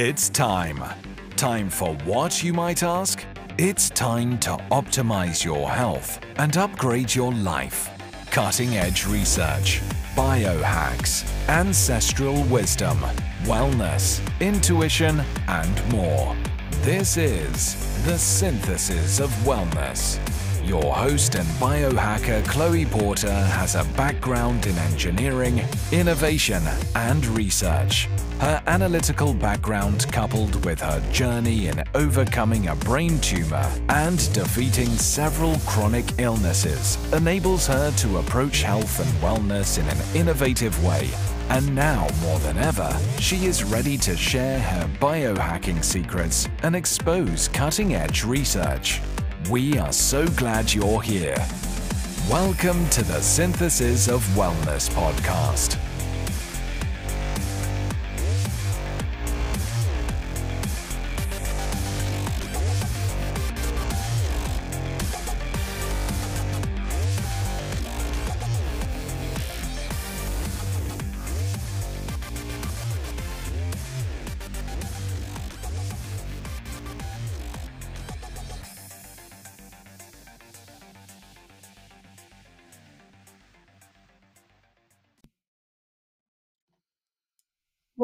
It's time. Time for what, you might ask? It's time to optimize your health and upgrade your life. Cutting edge research, biohacks, ancestral wisdom, wellness, intuition, and more. This is the synthesis of wellness. Your host and biohacker Chloe Porter has a background in engineering, innovation, and research. Her analytical background, coupled with her journey in overcoming a brain tumor and defeating several chronic illnesses, enables her to approach health and wellness in an innovative way. And now, more than ever, she is ready to share her biohacking secrets and expose cutting edge research. We are so glad you're here. Welcome to the Synthesis of Wellness podcast.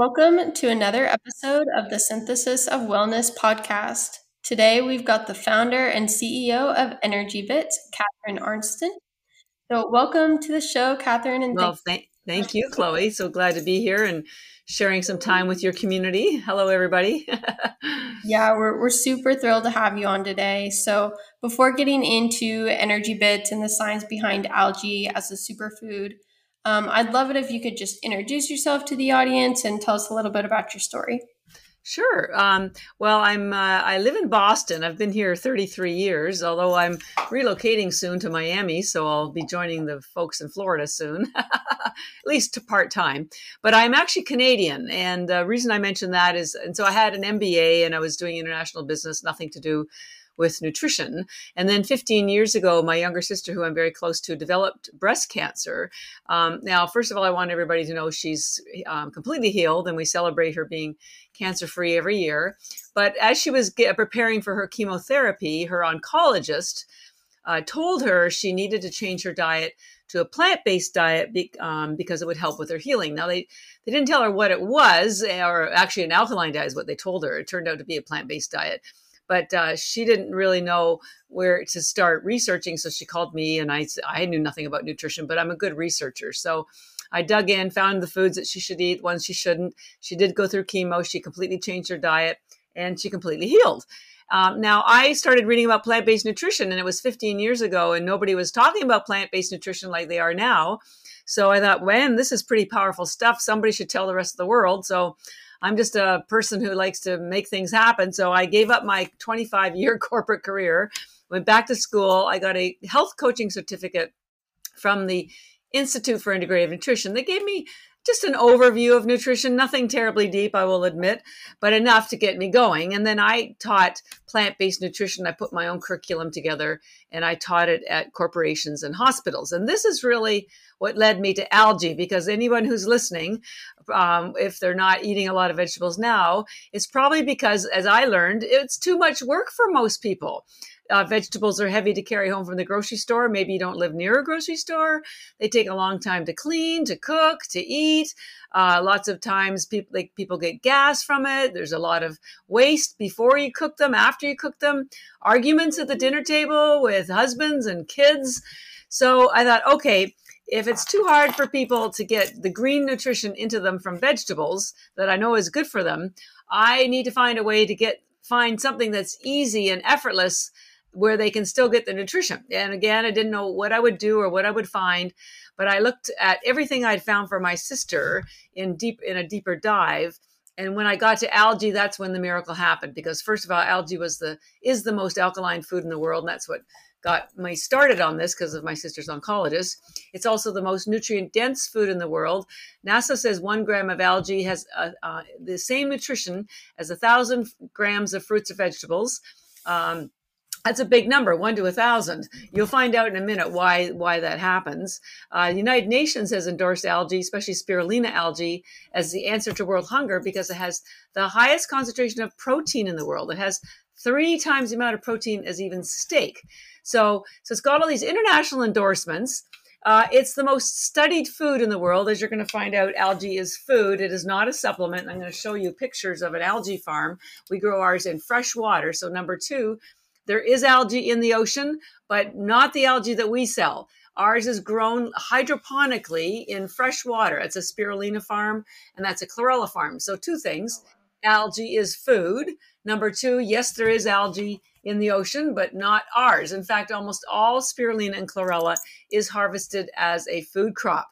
Welcome to another episode of the Synthesis of Wellness podcast. Today we've got the founder and CEO of Energy Bits, Catharine Arnston. So, welcome to the show, Catharine. And well, thank, thank you, Chloe. So glad to be here and sharing some time with your community. Hello, everybody. yeah, we're, we're super thrilled to have you on today. So, before getting into Energy Bits and the science behind algae as a superfood, um, I'd love it if you could just introduce yourself to the audience and tell us a little bit about your story. Sure. Um, well, I'm uh, I live in Boston. I've been here 33 years, although I'm relocating soon to Miami, so I'll be joining the folks in Florida soon, at least part time. But I'm actually Canadian, and the reason I mention that is, and so I had an MBA and I was doing international business, nothing to do with nutrition. And then 15 years ago, my younger sister, who I'm very close to, developed breast cancer. Um, now, first of all, I want everybody to know she's um, completely healed, and we celebrate her being cancer free every year. But as she was get, preparing for her chemotherapy, her oncologist uh, told her she needed to change her diet to a plant-based diet be, um, because it would help with her healing. Now they they didn't tell her what it was, or actually an alkaline diet is what they told her. It turned out to be a plant-based diet but uh, she didn't really know where to start researching. So she called me, and I I knew nothing about nutrition, but I'm a good researcher. So I dug in, found the foods that she should eat, ones she shouldn't. She did go through chemo. She completely changed her diet, and she completely healed. Um, now, I started reading about plant based nutrition, and it was 15 years ago, and nobody was talking about plant based nutrition like they are now. So I thought, man, this is pretty powerful stuff. Somebody should tell the rest of the world. So I'm just a person who likes to make things happen. So I gave up my 25 year corporate career, went back to school. I got a health coaching certificate from the Institute for Integrative Nutrition. They gave me just an overview of nutrition, nothing terribly deep, I will admit, but enough to get me going. And then I taught plant based nutrition. I put my own curriculum together and I taught it at corporations and hospitals. And this is really what led me to algae because anyone who's listening, um, if they're not eating a lot of vegetables now, it's probably because, as I learned, it's too much work for most people uh, vegetables are heavy to carry home from the grocery store. Maybe you don't live near a grocery store. They take a long time to clean, to cook, to eat. Uh, lots of times people like people get gas from it. There's a lot of waste before you cook them, after you cook them. Arguments at the dinner table with husbands and kids. So I thought, okay, if it's too hard for people to get the green nutrition into them from vegetables that I know is good for them, I need to find a way to get find something that's easy and effortless where they can still get the nutrition. And again, I didn't know what I would do or what I would find, but I looked at everything I'd found for my sister in deep in a deeper dive. And when I got to algae, that's when the miracle happened. Because first of all, algae was the is the most alkaline food in the world, and that's what got me started on this because of my sister's oncologist. It's also the most nutrient dense food in the world. NASA says one gram of algae has uh, uh, the same nutrition as a thousand grams of fruits or vegetables. Um, that's a big number, one to a thousand. You'll find out in a minute why why that happens. Uh, the United Nations has endorsed algae, especially spirulina algae, as the answer to world hunger because it has the highest concentration of protein in the world. It has three times the amount of protein as even steak. So, so it's got all these international endorsements. Uh, it's the most studied food in the world. As you're going to find out, algae is food. It is not a supplement. I'm going to show you pictures of an algae farm. We grow ours in fresh water. So, number two, there is algae in the ocean, but not the algae that we sell. Ours is grown hydroponically in fresh water. It's a spirulina farm and that's a chlorella farm. So, two things algae is food. Number two, yes, there is algae in the ocean, but not ours. In fact, almost all spirulina and chlorella is harvested as a food crop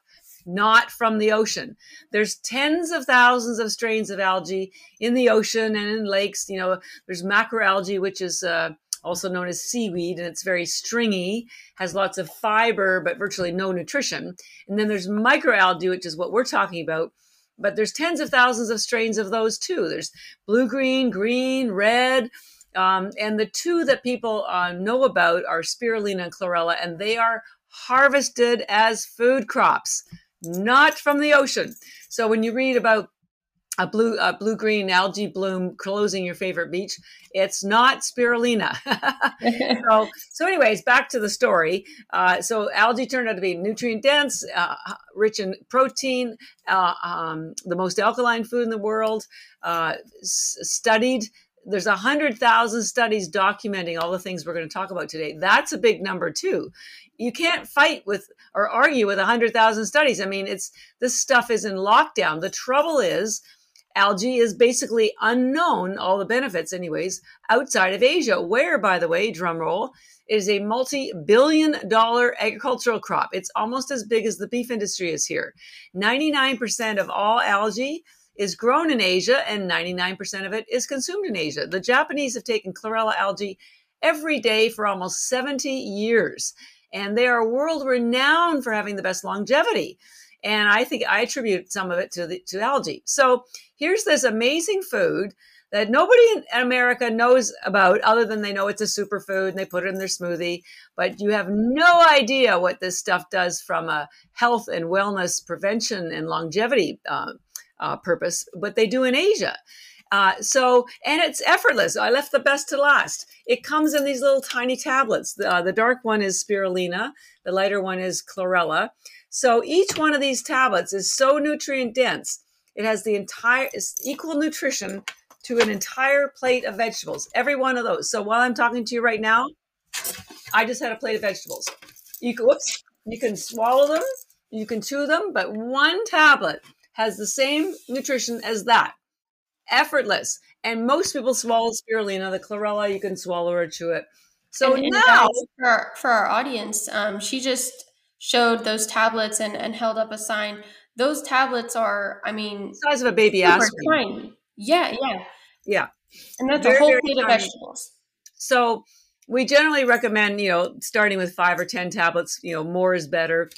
not from the ocean. There's tens of thousands of strains of algae in the ocean and in lakes. You know, there's macroalgae, which is uh, also known as seaweed, and it's very stringy, has lots of fiber, but virtually no nutrition. And then there's microalgae, which is what we're talking about. But there's tens of thousands of strains of those too. There's blue green, green, red. Um, and the two that people uh, know about are spirulina and chlorella, and they are harvested as food crops, not from the ocean. So when you read about a blue a blue green algae bloom closing your favorite beach it's not spirulina. So so anyways back to the story. Uh, so algae turned out to be nutrient dense uh, rich in protein uh, um, the most alkaline food in the world uh, s- studied. There's a hundred thousand studies documenting all the things we're going to talk about today. That's a big number too you can't fight with or argue with a hundred thousand studies i mean it's this stuff is in lockdown the trouble is algae is basically unknown, all the benefits, anyways, outside of Asia, where, by the way, drumroll, is a multi billion dollar agricultural crop. It's almost as big as the beef industry is here. 99% of all algae is grown in Asia, and 99% of it is consumed in Asia. The Japanese have taken chlorella algae every day for almost 70 years, and they are world renowned for having the best longevity and I think I attribute some of it to the to algae. So here's this amazing food that nobody in America knows about other than they know it's a superfood and they put it in their smoothie. But you have no idea what this stuff does from a health and wellness prevention and longevity uh, uh, purpose, but they do in Asia. Uh, so, and it's effortless. I left the best to last. It comes in these little tiny tablets. The, uh, the dark one is spirulina, the lighter one is chlorella. So each one of these tablets is so nutrient dense. It has the entire equal nutrition to an entire plate of vegetables. Every one of those. So while I'm talking to you right now, I just had a plate of vegetables. You can, whoops, you can swallow them, you can chew them, but one tablet has the same nutrition as that. Effortless. And most people swallow spirulina, the chlorella, you can swallow or chew it. So and, and now, for our, for our audience, um, she just showed those tablets and, and held up a sign. Those tablets are, I mean, size of a baby aspirin. Yeah, yeah, yeah. And that's very, a whole plate of vegetables. So we generally recommend, you know, starting with five or ten tablets. You know, more is better.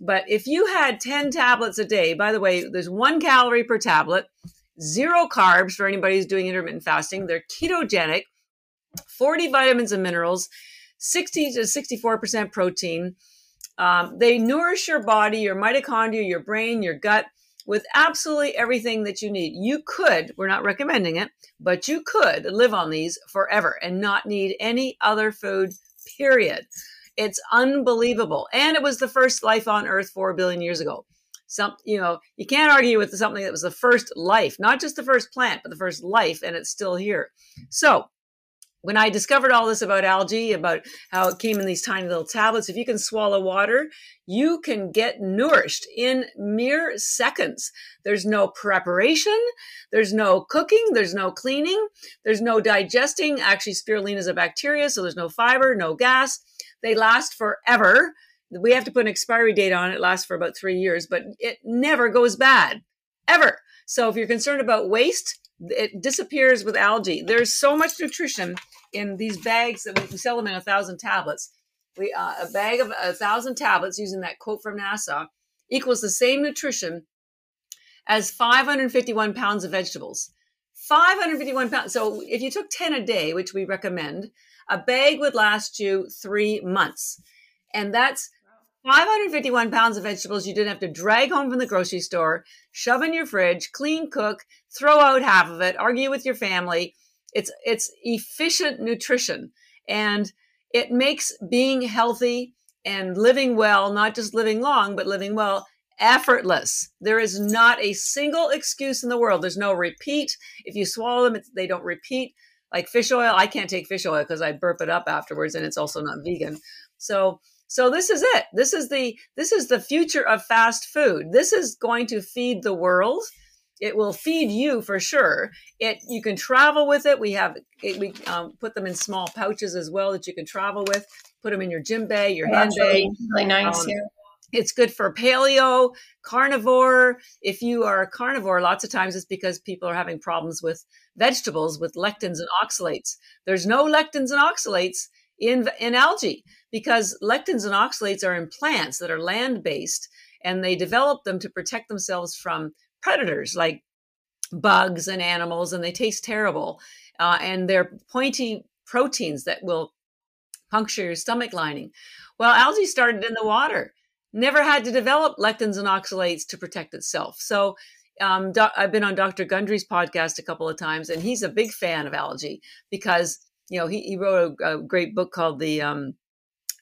But if you had ten tablets a day, by the way, there's one calorie per tablet, zero carbs for anybody who's doing intermittent fasting. They're ketogenic, 40 vitamins and minerals, 60 to 64% protein. Um, they nourish your body, your mitochondria, your brain, your gut with absolutely everything that you need. You could, we're not recommending it, but you could live on these forever and not need any other food, period. It's unbelievable. And it was the first life on earth 4 billion years ago. Some, you know, you can't argue with something that was the first life, not just the first plant, but the first life, and it's still here. So, when I discovered all this about algae, about how it came in these tiny little tablets, if you can swallow water, you can get nourished in mere seconds. There's no preparation, there's no cooking, there's no cleaning, there's no digesting. Actually, spirulina is a bacteria, so there's no fiber, no gas. They last forever. We have to put an expiry date on it. it lasts for about three years, but it never goes bad, ever. So if you're concerned about waste, it disappears with algae. There's so much nutrition in these bags that we sell them in a thousand tablets. We uh, a bag of a thousand tablets using that quote from NASA equals the same nutrition as 551 pounds of vegetables. 551 pounds. So if you took 10 a day, which we recommend, a bag would last you three months. And that's 551 pounds of vegetables you didn't have to drag home from the grocery store, shove in your fridge, clean, cook, throw out half of it, argue with your family. It's it's efficient nutrition and it makes being healthy and living well, not just living long, but living well, effortless. There is not a single excuse in the world. There's no repeat. If you swallow them, they don't repeat. Like fish oil, I can't take fish oil because I burp it up afterwards and it's also not vegan. So so this is it. This is the this is the future of fast food. This is going to feed the world. It will feed you for sure. It you can travel with it. We have it, we um, put them in small pouches as well that you can travel with. Put them in your gym bag, your hand bag. Really nice. Um, It's good for paleo, carnivore. If you are a carnivore, lots of times it's because people are having problems with vegetables with lectins and oxalates. There's no lectins and oxalates in, in algae because lectins and oxalates are in plants that are land based and they develop them to protect themselves from predators like bugs and animals and they taste terrible. Uh, and they're pointy proteins that will puncture your stomach lining. Well algae started in the water. Never had to develop lectins and oxalates to protect itself. So um, I've been on Dr. Gundry's podcast a couple of times, and he's a big fan of algae because you know, he, he wrote a, a, great book called the um,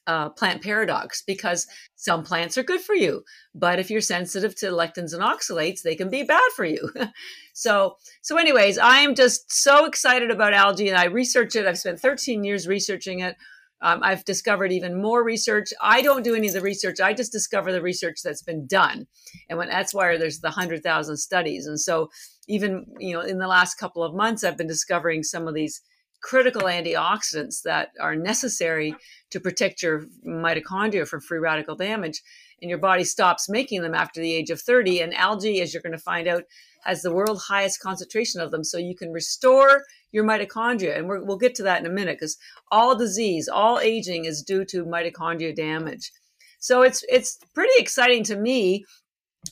uh, Plant Paradox because some plants are good for you, but if you're sensitive to lectins and oxalates, they can be bad for you. so, so anyways, I am just so excited about algae, and I research it. I've spent 13 years researching it. Um, I've discovered even more research. I don't do any of the research. I just discover the research that's been done, and when that's why there's the hundred thousand studies. And so, even you know, in the last couple of months, I've been discovering some of these critical antioxidants that are necessary to protect your mitochondria from free radical damage. And your body stops making them after the age of 30. And algae, as you're going to find out, has the world's highest concentration of them. So you can restore your mitochondria. And we will get to that in a minute because all disease, all aging is due to mitochondria damage. So it's, it's pretty exciting to me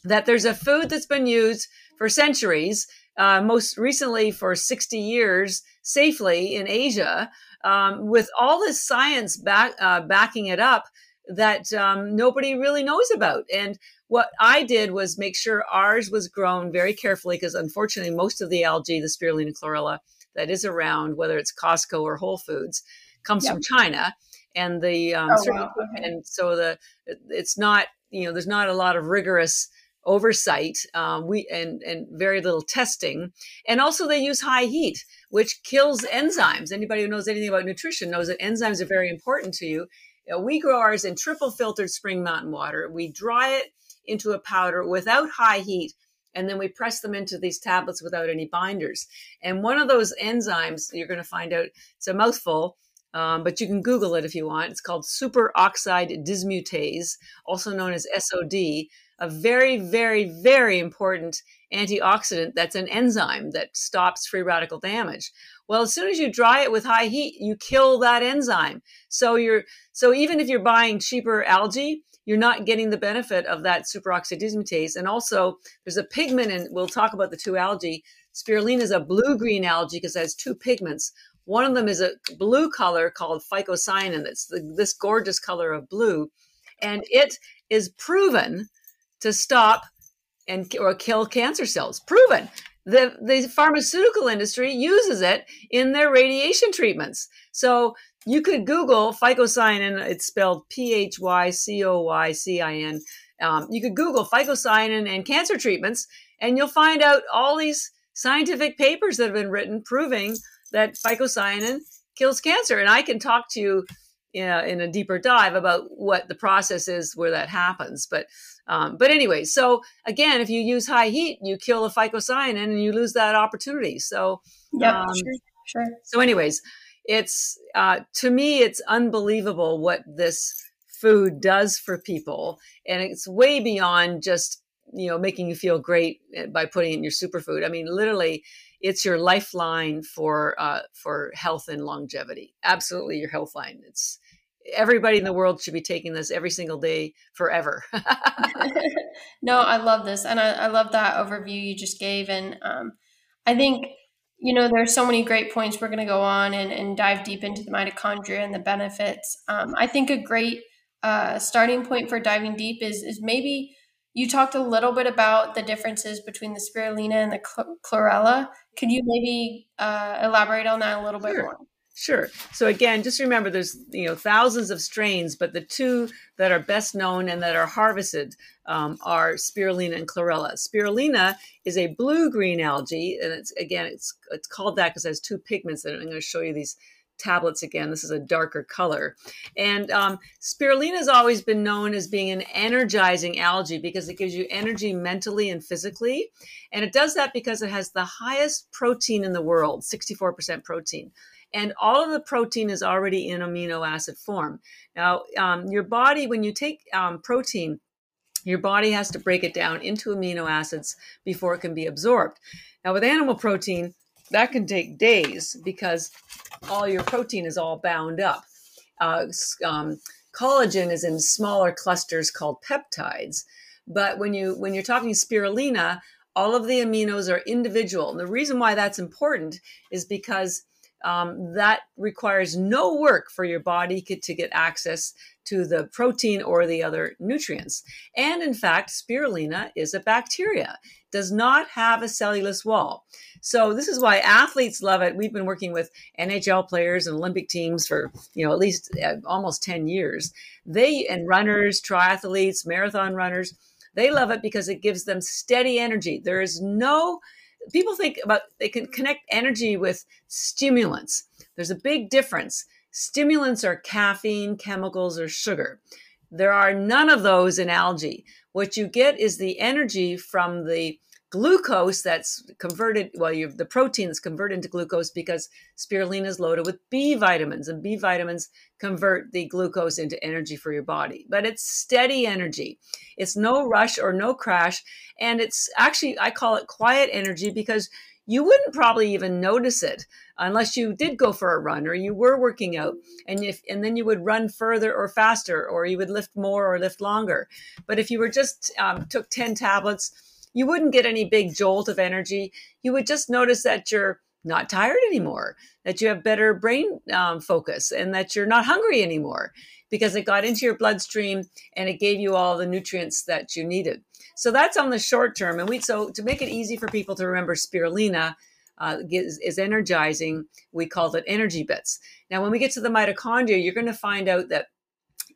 that there's a food that's been used for centuries uh, most recently for 60 years safely in Asia, um, with all this science back, uh, backing it up that um, nobody really knows about. And what I did was make sure ours was grown very carefully because unfortunately, most of the algae, the spirulina chlorella, that is around, whether it's Costco or Whole Foods, comes yep. from China. And the um, oh, wow. and so the it's not you know there's not a lot of rigorous oversight um, we and and very little testing. And also they use high heat which kills enzymes. Anybody who knows anything about nutrition knows that enzymes are very important to you, you know, we grow ours in triple filtered spring mountain water. We dry it into a powder without high heat and then we press them into these tablets without any binders. And one of those enzymes you're going to find out it's a mouthful um, but you can Google it if you want. It's called superoxide dismutase, also known as SOD a very, very, very important antioxidant that's an enzyme that stops free radical damage. Well, as soon as you dry it with high heat, you kill that enzyme. So you're so even if you're buying cheaper algae, you're not getting the benefit of that superoxide dismutase. And also, there's a pigment, and we'll talk about the two algae. Spirulina is a blue-green algae because it has two pigments. One of them is a blue color called phycocyanin. That's the, this gorgeous color of blue, and it is proven to stop and or kill cancer cells. Proven. The, the pharmaceutical industry uses it in their radiation treatments. So you could Google phycocyanin, it's spelled P H Y C O Y C I N. Um, you could Google phycocyanin and cancer treatments, and you'll find out all these scientific papers that have been written proving that phycocyanin kills cancer. And I can talk to you in a deeper dive about what the process is where that happens. But um, but anyway, so again, if you use high heat, you kill the phycocyanin and you lose that opportunity. So yeah, um, sure, sure. So, anyways, it's uh, to me, it's unbelievable what this food does for people, and it's way beyond just you know making you feel great eh, by putting in your superfood. I mean, literally, it's your lifeline for uh, for health and longevity. Absolutely, your health line. It's everybody in the world should be taking this every single day forever. no, I love this, and I, I, love that overview you just gave, and um, I think you know, there's so many great points we're going to go on and, and dive deep into the mitochondria and the benefits. Um, I think a great uh, starting point for diving deep is is maybe you talked a little bit about the differences between the spirulina and the chlorella. Could you maybe uh, elaborate on that a little bit more? Sure. So again, just remember there's you know thousands of strains, but the two that are best known and that are harvested um, are spirulina and chlorella. Spirulina is a blue-green algae, and it's again it's it's called that because it has two pigments. And I'm going to show you these tablets again. This is a darker color, and um, spirulina has always been known as being an energizing algae because it gives you energy mentally and physically, and it does that because it has the highest protein in the world, 64% protein and all of the protein is already in amino acid form. Now, um, your body, when you take um, protein, your body has to break it down into amino acids before it can be absorbed. Now, with animal protein, that can take days because all your protein is all bound up. Uh, um, collagen is in smaller clusters called peptides, but when you when you're talking spirulina, all of the aminos are individual. And the reason why that's important is because um, that requires no work for your body to get access to the protein or the other nutrients. And in fact, spirulina is a bacteria, does not have a cellulose wall. So this is why athletes love it. We've been working with NHL players and Olympic teams for, you know, at least uh, almost 10 years. They and runners, triathletes, marathon runners, they love it because it gives them steady energy. There is no people think about they can connect energy with stimulants. There's a big difference. Stimulants are caffeine, chemicals, or sugar. There are none of those in algae. What you get is the energy from the glucose that's converted well you the protein that's converted into glucose because spirulina is loaded with b vitamins and b vitamins convert the glucose into energy for your body. But it's steady energy. It's no rush or no crash and it's actually i call it quiet energy because you wouldn't probably even notice it unless you did go for a run or you were working out and if and then you would run further or faster or you would lift more or lift longer. But if you were just um, took 10 tablets you wouldn't get any big jolt of energy. You would just notice that you're not tired anymore, that you have better brain um, focus, and that you're not hungry anymore because it got into your bloodstream and it gave you all the nutrients that you needed. So that's on the short term. And we so to make it easy for people to remember spirulina. Uh, is, is energizing. We called it energy bits. Now, when we get to the mitochondria, you're going to find out that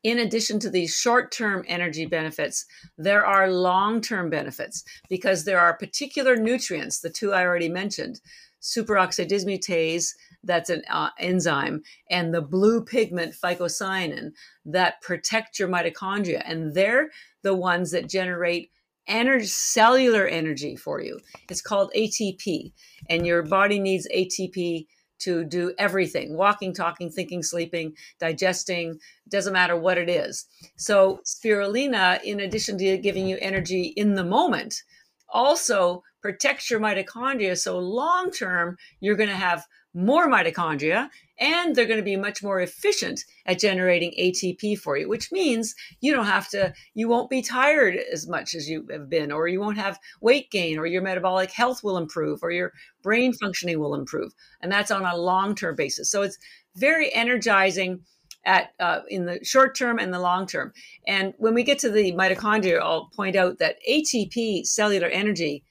in addition to these short term energy benefits, there are long term benefits because there are particular nutrients, the two I already mentioned, superoxide dismutase, that's an uh, enzyme, and the blue pigment phycocyanin that protect your mitochondria. And they're the ones that generate energy, cellular energy for you. It's called ATP, and your body needs ATP to do everything walking, talking, thinking, sleeping, digesting, doesn't matter what it is. So, spirulina, in addition to giving you energy in the moment, also protects your mitochondria. So, long term, you're going to have more mitochondria and they're going to be much more efficient at generating ATP for you, which means you don't have to, you won't be tired as much as you have been, or you won't have weight gain, or your metabolic health will improve, or your brain functioning will improve. And that's on a long term basis. So it's very energizing at uh, in the short term and the long term. And when we get to the mitochondria, I'll point out that ATP cellular energy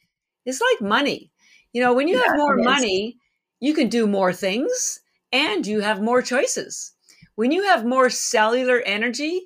is like money. You know, when you yeah, have more money, you can do more things and you have more choices. When you have more cellular energy,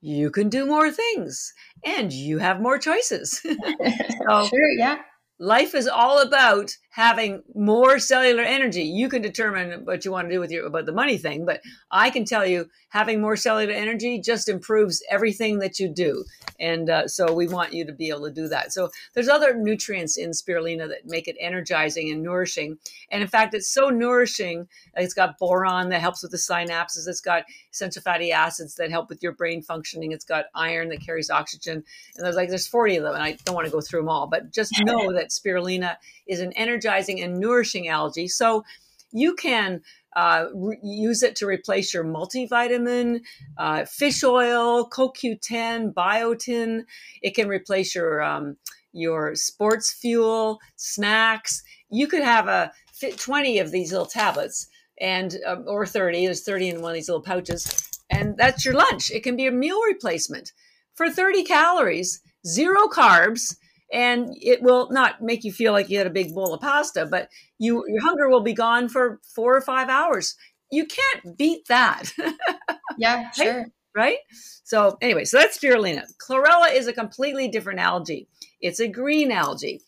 you can do more things and you have more choices. so, sure, yeah life is all about having more cellular energy. You can determine what you want to do with your about the money thing, but I can tell you having more cellular energy just improves everything that you do. And uh, so we want you to be able to do that. So there's other nutrients in spirulina that make it energizing and nourishing. And in fact, it's so nourishing. It's got boron that helps with the synapses. It's got essential fatty acids that help with your brain functioning. It's got iron that carries oxygen. And there's like there's 40 of them, and I don't want to go through them all, but just know that spirulina is an energizing and nourishing algae. So you can uh, re- use it to replace your multivitamin, uh, fish oil, CoQ10, biotin. It can replace your um, your sports fuel, snacks. You could have a 20 of these little tablets and um, or 30 there's 30 in one of these little pouches and that's your lunch it can be a meal replacement for 30 calories zero carbs and it will not make you feel like you had a big bowl of pasta but you your hunger will be gone for four or five hours. You can't beat that. Yeah sure. Right? right so anyway so that's spirulina. Chlorella is a completely different algae. It's a green algae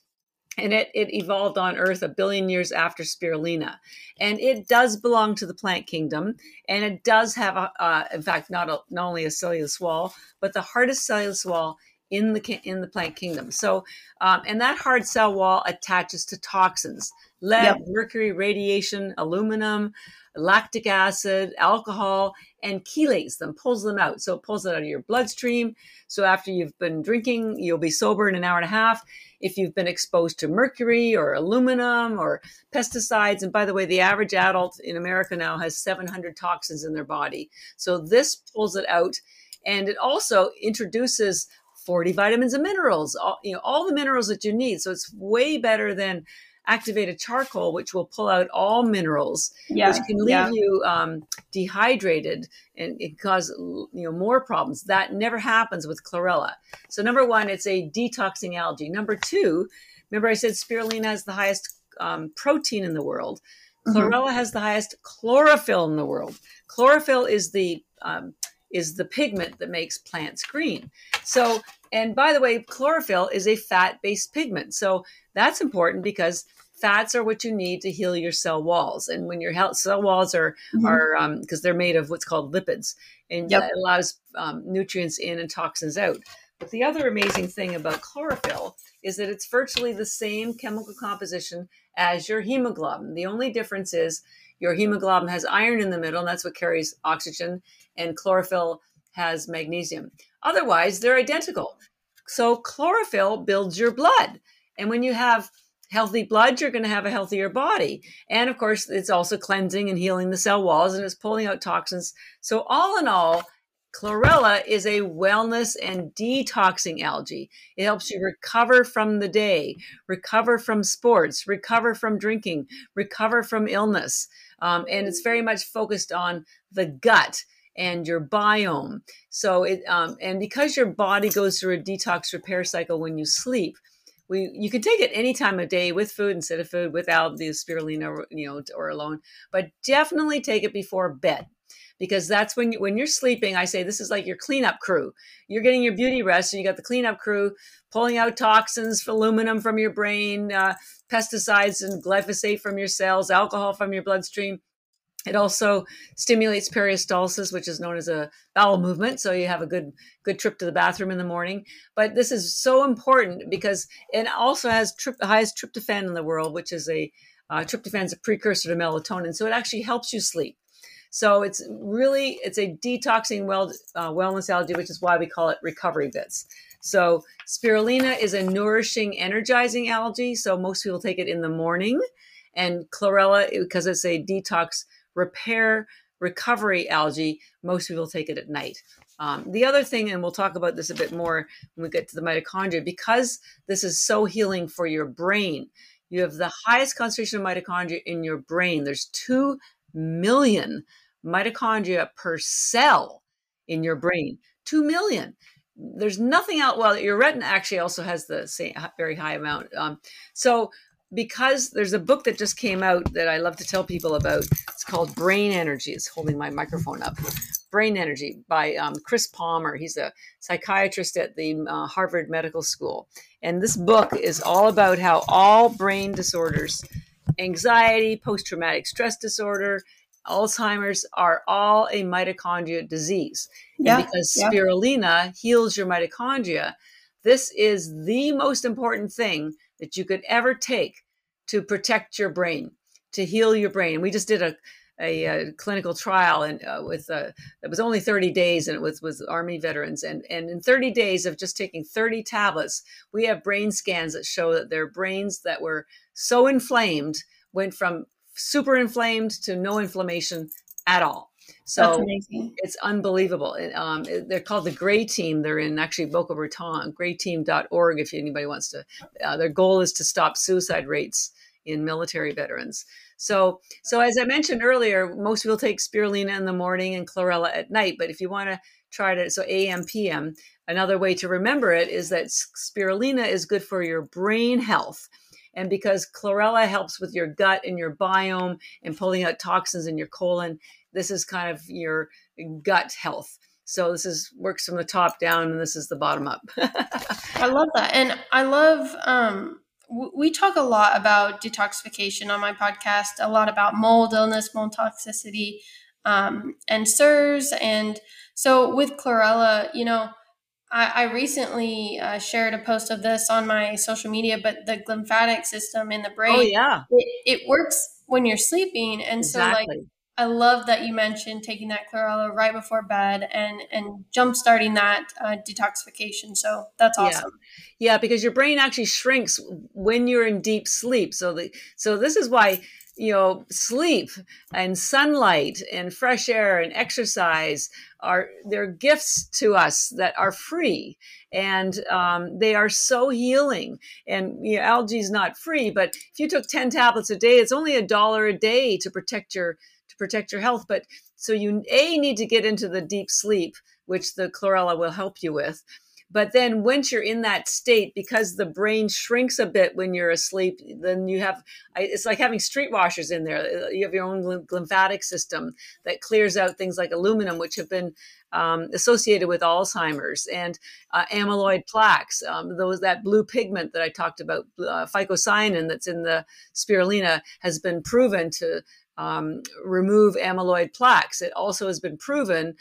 and it, it evolved on earth a billion years after spirulina. And it does belong to the plant kingdom and it does have a, uh, in fact not, a, not only a cellulose wall but the hardest cellulose wall in the in the plant kingdom so um, and that hard cell wall attaches to toxins lead yep. mercury radiation aluminum lactic acid, alcohol, and chelates them, pulls them out. So it pulls it out of your bloodstream. So after you've been drinking, you'll be sober in an hour and a half. If you've been exposed to mercury or aluminum or pesticides, and by the way, the average adult in America now has 700 toxins in their body. So this pulls it out. And it also introduces 40 vitamins and minerals, all, you know, all the minerals that you need. So it's way better than activated charcoal, which will pull out all minerals, yeah, which can leave yeah. you um, dehydrated and it cause you know more problems. That never happens with chlorella. So number one, it's a detoxing algae. Number two, remember I said spirulina has the highest um, protein in the world. Mm-hmm. Chlorella mm-hmm. has the highest chlorophyll in the world. Chlorophyll is the um, is the pigment that makes plants green. So, and by the way, chlorophyll is a fat based pigment. So that's important because fats are what you need to heal your cell walls. And when your health, cell walls are, mm-hmm. are, because um, they're made of what's called lipids and yep. that allows um, nutrients in and toxins out. But the other amazing thing about chlorophyll is that it's virtually the same chemical composition as your hemoglobin. The only difference is your hemoglobin has iron in the middle, and that's what carries oxygen, and chlorophyll has magnesium. Otherwise, they're identical. So, chlorophyll builds your blood. And when you have healthy blood, you're going to have a healthier body. And of course, it's also cleansing and healing the cell walls and it's pulling out toxins. So, all in all, Chlorella is a wellness and detoxing algae. It helps you recover from the day, recover from sports, recover from drinking, recover from illness. Um, and it's very much focused on the gut and your biome. So it um, and because your body goes through a detox repair cycle when you sleep, we you can take it any time of day with food instead of food, without the spirulina, you know, or alone. But definitely take it before bed because that's when you, when you're sleeping. I say this is like your cleanup crew. You're getting your beauty rest, and you got the cleanup crew pulling out toxins, aluminum from your brain, uh, pesticides and glyphosate from your cells, alcohol from your bloodstream it also stimulates peristalsis, which is known as a bowel movement. So you have a good good trip to the bathroom in the morning. But this is so important because it also has tri- the highest tryptophan in the world, which is a uh, tryptophan is a precursor to melatonin. So it actually helps you sleep. So it's really it's a detoxing well uh, wellness algae, which is why we call it recovery bits. So spirulina is a nourishing, energizing algae. So most people take it in the morning, and chlorella because it's a detox repair recovery algae, most people take it at night. Um, the other thing, and we'll talk about this a bit more when we get to the mitochondria, because this is so healing for your brain, you have the highest concentration of mitochondria in your brain. There's 2 million mitochondria per cell in your brain. 2 million. There's nothing out. Well, your retina actually also has the same very high amount. Um, so because there's a book that just came out that I love to tell people about. It's called Brain Energy. It's holding my microphone up. Brain Energy by um, Chris Palmer. He's a psychiatrist at the uh, Harvard Medical School. And this book is all about how all brain disorders, anxiety, post traumatic stress disorder, Alzheimer's are all a mitochondria disease. Yeah, and because yeah. spirulina heals your mitochondria, this is the most important thing that you could ever take to protect your brain, to heal your brain. We just did a a, a clinical trial and uh, with uh, it was only 30 days and it was with army veterans and and in 30 days of just taking 30 tablets we have brain scans that show that their brains that were so inflamed went from super inflamed to no inflammation at all so it's unbelievable. Um, they're called the Gray Team. They're in actually Boca Raton, grayteam.org if anybody wants to. Uh, their goal is to stop suicide rates in military veterans. So, so as I mentioned earlier, most people take spirulina in the morning and chlorella at night. But if you want to try to, so AM, PM, another way to remember it is that spirulina is good for your brain health. And because chlorella helps with your gut and your biome and pulling out toxins in your colon, this is kind of your gut health. So this is works from the top down, and this is the bottom up. I love that, and I love. Um, we talk a lot about detoxification on my podcast. A lot about mold illness, mold toxicity, um, and CIRS. And so with chlorella, you know, I, I recently uh, shared a post of this on my social media, but the glymphatic system in the brain, oh yeah, it, it works when you're sleeping, and exactly. so like I love that you mentioned taking that chlorella right before bed and and jump starting that uh, detoxification. So that's awesome. Yeah. yeah, because your brain actually shrinks when you're in deep sleep. So the so this is why you know sleep and sunlight and fresh air and exercise are they're gifts to us that are free and um, they are so healing and you know, algae is not free but if you took 10 tablets a day it's only a dollar a day to protect your to protect your health. But so you a need to get into the deep sleep, which the chlorella will help you with. But then once you're in that state, because the brain shrinks a bit when you're asleep, then you have it's like having street washers in there. You have your own glymphatic system that clears out things like aluminum, which have been um, associated with Alzheimer's and uh, amyloid plaques. Um, those that blue pigment that I talked about, uh, phycocyanin that's in the spirulina, has been proven to um, remove amyloid plaques. It also has been proven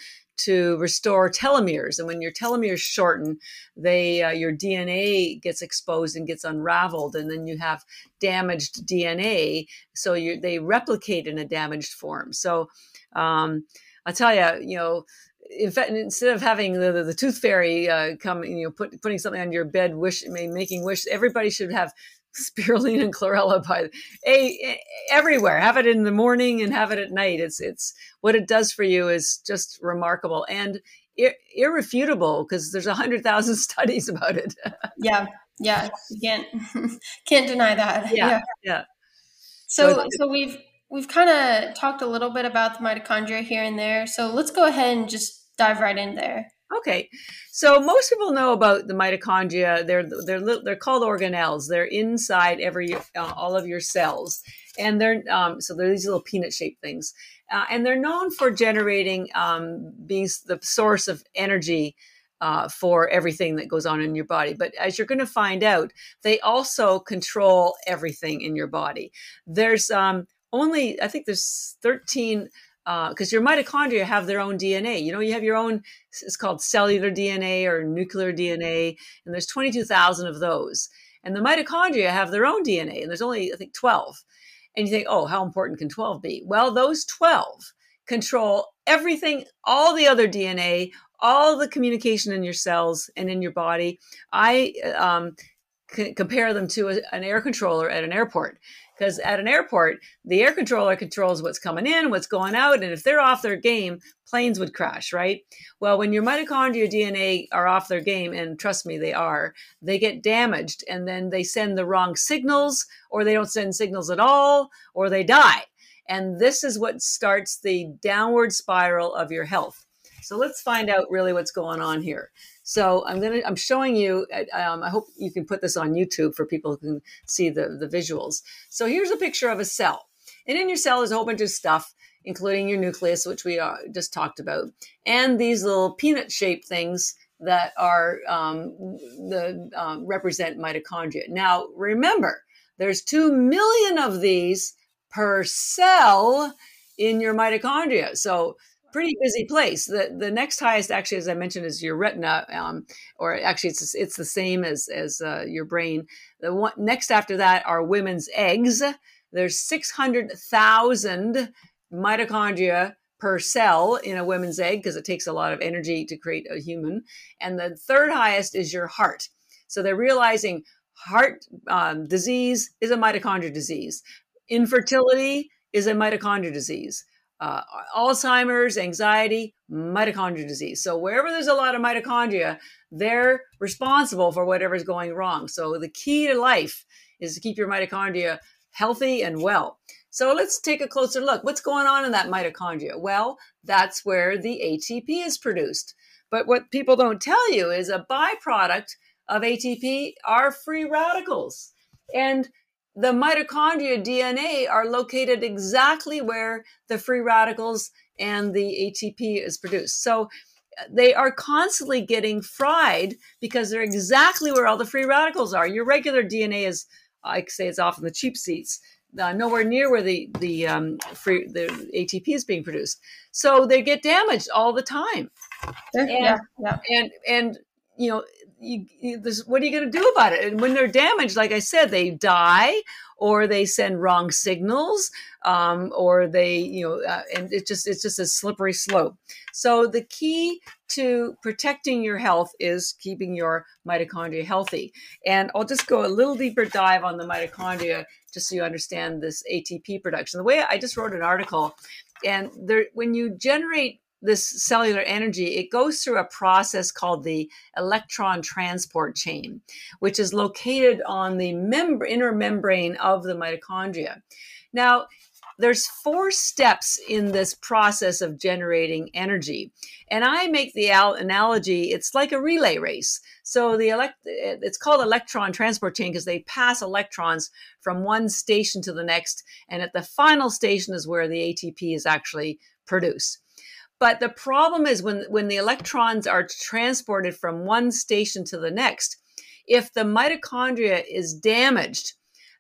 to restore telomeres, and when your telomeres shorten, they uh, your DNA gets exposed and gets unraveled, and then you have damaged DNA. So you, they replicate in a damaged form. So um, I tell you, you know in fact, instead of having the, the, the tooth fairy uh, come, you know, put, putting something on your bed, wish, making wish, everybody should have spirulina and chlorella by a, everywhere. Have it in the morning and have it at night. It's it's what it does for you is just remarkable and ir- irrefutable because there's a hundred thousand studies about it. yeah, yeah, you can't can't deny that. Yeah, yeah. yeah. So so we've we've kind of talked a little bit about the mitochondria here and there. So let's go ahead and just dive right in there. Okay, so most people know about the mitochondria. They're they're they're called organelles. They're inside every uh, all of your cells, and they're um, so they're these little peanut shaped things, uh, and they're known for generating um, being the source of energy. Uh, for everything that goes on in your body. But as you're going to find out, they also control everything in your body. There's um, only, I think there's 13 because uh, your mitochondria have their own DNA. You know, you have your own, it's called cellular DNA or nuclear DNA, and there's 22,000 of those. And the mitochondria have their own DNA, and there's only, I think, 12. And you think, oh, how important can 12 be? Well, those 12 control everything, all the other DNA, all the communication in your cells and in your body. I um, c- compare them to a, an air controller at an airport because at an airport, the air controller controls what's coming in, what's going out, and if they're off their game, planes would crash, right? Well, when your mitochondria DNA are off their game, and trust me, they are, they get damaged, and then they send the wrong signals, or they don't send signals at all, or they die. And this is what starts the downward spiral of your health. So let's find out really what's going on here. So I'm gonna I'm showing you. Um, I hope you can put this on YouTube for people who can see the the visuals. So here's a picture of a cell, and in your cell is a whole bunch of stuff, including your nucleus, which we uh, just talked about, and these little peanut shaped things that are um, the um, represent mitochondria. Now remember, there's two million of these per cell in your mitochondria. So pretty busy place. The the next highest, actually, as I mentioned, is your retina, um, or actually, it's it's the same as as uh, your brain. The one next after that are women's eggs. There's six hundred thousand mitochondria per cell in a women's egg because it takes a lot of energy to create a human. And the third highest is your heart. So they're realizing heart um, disease is a mitochondria disease. Infertility is a mitochondria disease uh, Alzheimer's, anxiety, mitochondrial disease. So wherever there's a lot of mitochondria, they're responsible for whatever's going wrong. So the key to life is to keep your mitochondria healthy and well. So let's take a closer look. What's going on in that mitochondria? Well, that's where the ATP is produced. But what people don't tell you is a byproduct of ATP are free radicals. And the mitochondria DNA are located exactly where the free radicals and the ATP is produced. So they are constantly getting fried because they're exactly where all the free radicals are. Your regular DNA is, I say, it's often the cheap seats, uh, nowhere near where the the um, free the ATP is being produced. So they get damaged all the time. And, yeah, yeah. And and you know, you, you, this, what are you going to do about it? And when they're damaged, like I said, they die or they send wrong signals, um, or they, you know, uh, and it's just it's just a slippery slope. So the key to protecting your health is keeping your mitochondria healthy. And I'll just go a little deeper dive on the mitochondria just so you understand this ATP production. The way I just wrote an article, and there, when you generate this cellular energy, it goes through a process called the electron transport chain, which is located on the mem- inner membrane of the mitochondria. Now, there's four steps in this process of generating energy. And I make the al- analogy, it's like a relay race. So the elect- it's called electron transport chain because they pass electrons from one station to the next. And at the final station is where the ATP is actually produced. But the problem is when, when the electrons are transported from one station to the next, if the mitochondria is damaged,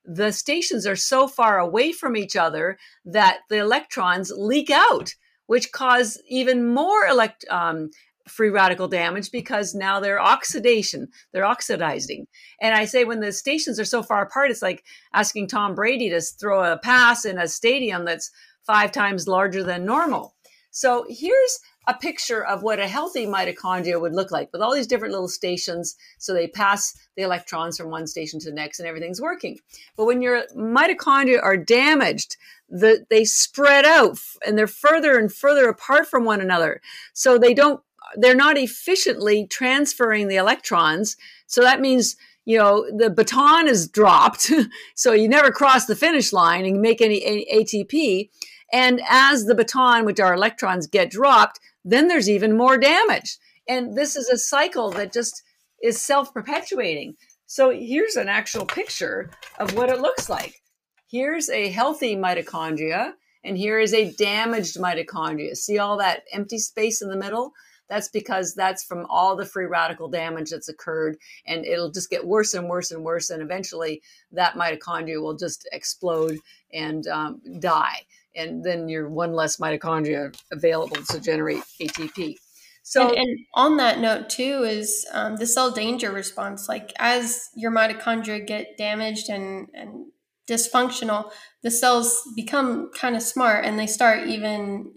the stations are so far away from each other that the electrons leak out, which cause even more elect, um, free radical damage because now they're oxidation, they're oxidizing. And I say when the stations are so far apart, it's like asking Tom Brady to throw a pass in a stadium that's five times larger than normal. So here's a picture of what a healthy mitochondria would look like with all these different little stations. So they pass the electrons from one station to the next and everything's working. But when your mitochondria are damaged, the, they spread out and they're further and further apart from one another. So they don't, they're not efficiently transferring the electrons. So that means you know the baton is dropped so you never cross the finish line and make any, any atp and as the baton, which are electrons, get dropped, then there's even more damage. And this is a cycle that just is self perpetuating. So here's an actual picture of what it looks like. Here's a healthy mitochondria, and here is a damaged mitochondria. See all that empty space in the middle? That's because that's from all the free radical damage that's occurred, and it'll just get worse and worse and worse. And eventually, that mitochondria will just explode and um, die and then you're one less mitochondria available to generate ATP. So, and, and on that note too is um, the cell danger response. Like as your mitochondria get damaged and and dysfunctional, the cells become kind of smart and they start even